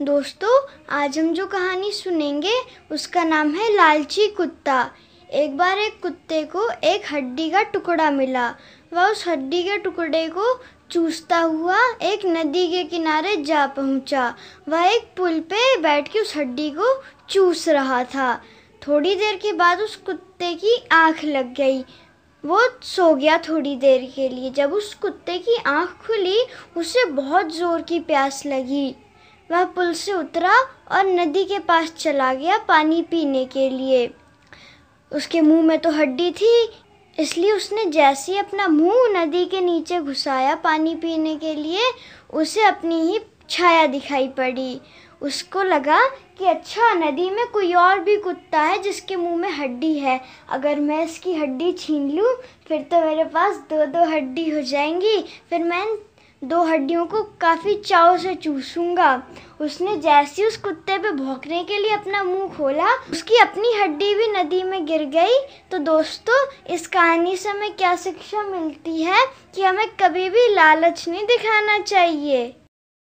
दोस्तों, आज हम जो कहानी सुनेंगे, उसका नाम है लालची कुत्ता। एक बार एक कुत्ते को एक हड्डी का टुकड़ा मिला। वह उस हड्डी के टुकड़े को चूसता हुआ एक नदी के किनारे जा पहुँचा। वह एक पुल पे बैठ के उस हड्डी को चूस रहा था। थोड़ी देर के बाद उस कुत्ते की आँख लग गई। वो सो गया थोड़ी देर के लिए। जब उस कुत्ते की आँख खुली, उसे बहुत ज़ोर की प्यास लगी। वह पुल से उतरा और नदी के पास चला गया पानी पीने के लिए। उसके मुँह में तो हड्डी थी, इसलिए उसने जैसे ही अपना मुँह नदी के नीचे घुसाया पानी पीने के लिए, उसे अपनी ही छाया दिखाई पड़ी। उसको लगा कि अच्छा नदी में कोई और भी कुत्ता है जिसके मुँह में हड्डी है। अगर मैं इसकी हड्डी छीन लूँ, फिर तो मेरे पास दो दो हड्डी हो जाएँगी। फिर मैं दो हड्डियों को काफ़ी चाव से चूसूँगा। उसने जैसे उस कुत्ते पे भौंकने के लिए अपना मुँह खोला, उसकी अपनी हड्डी भी नदी में गिर गई। तो दोस्तों, इस कहानी से हमें क्या शिक्षा मिलती है कि हमें कभी भी लालच नहीं दिखाना चाहिए।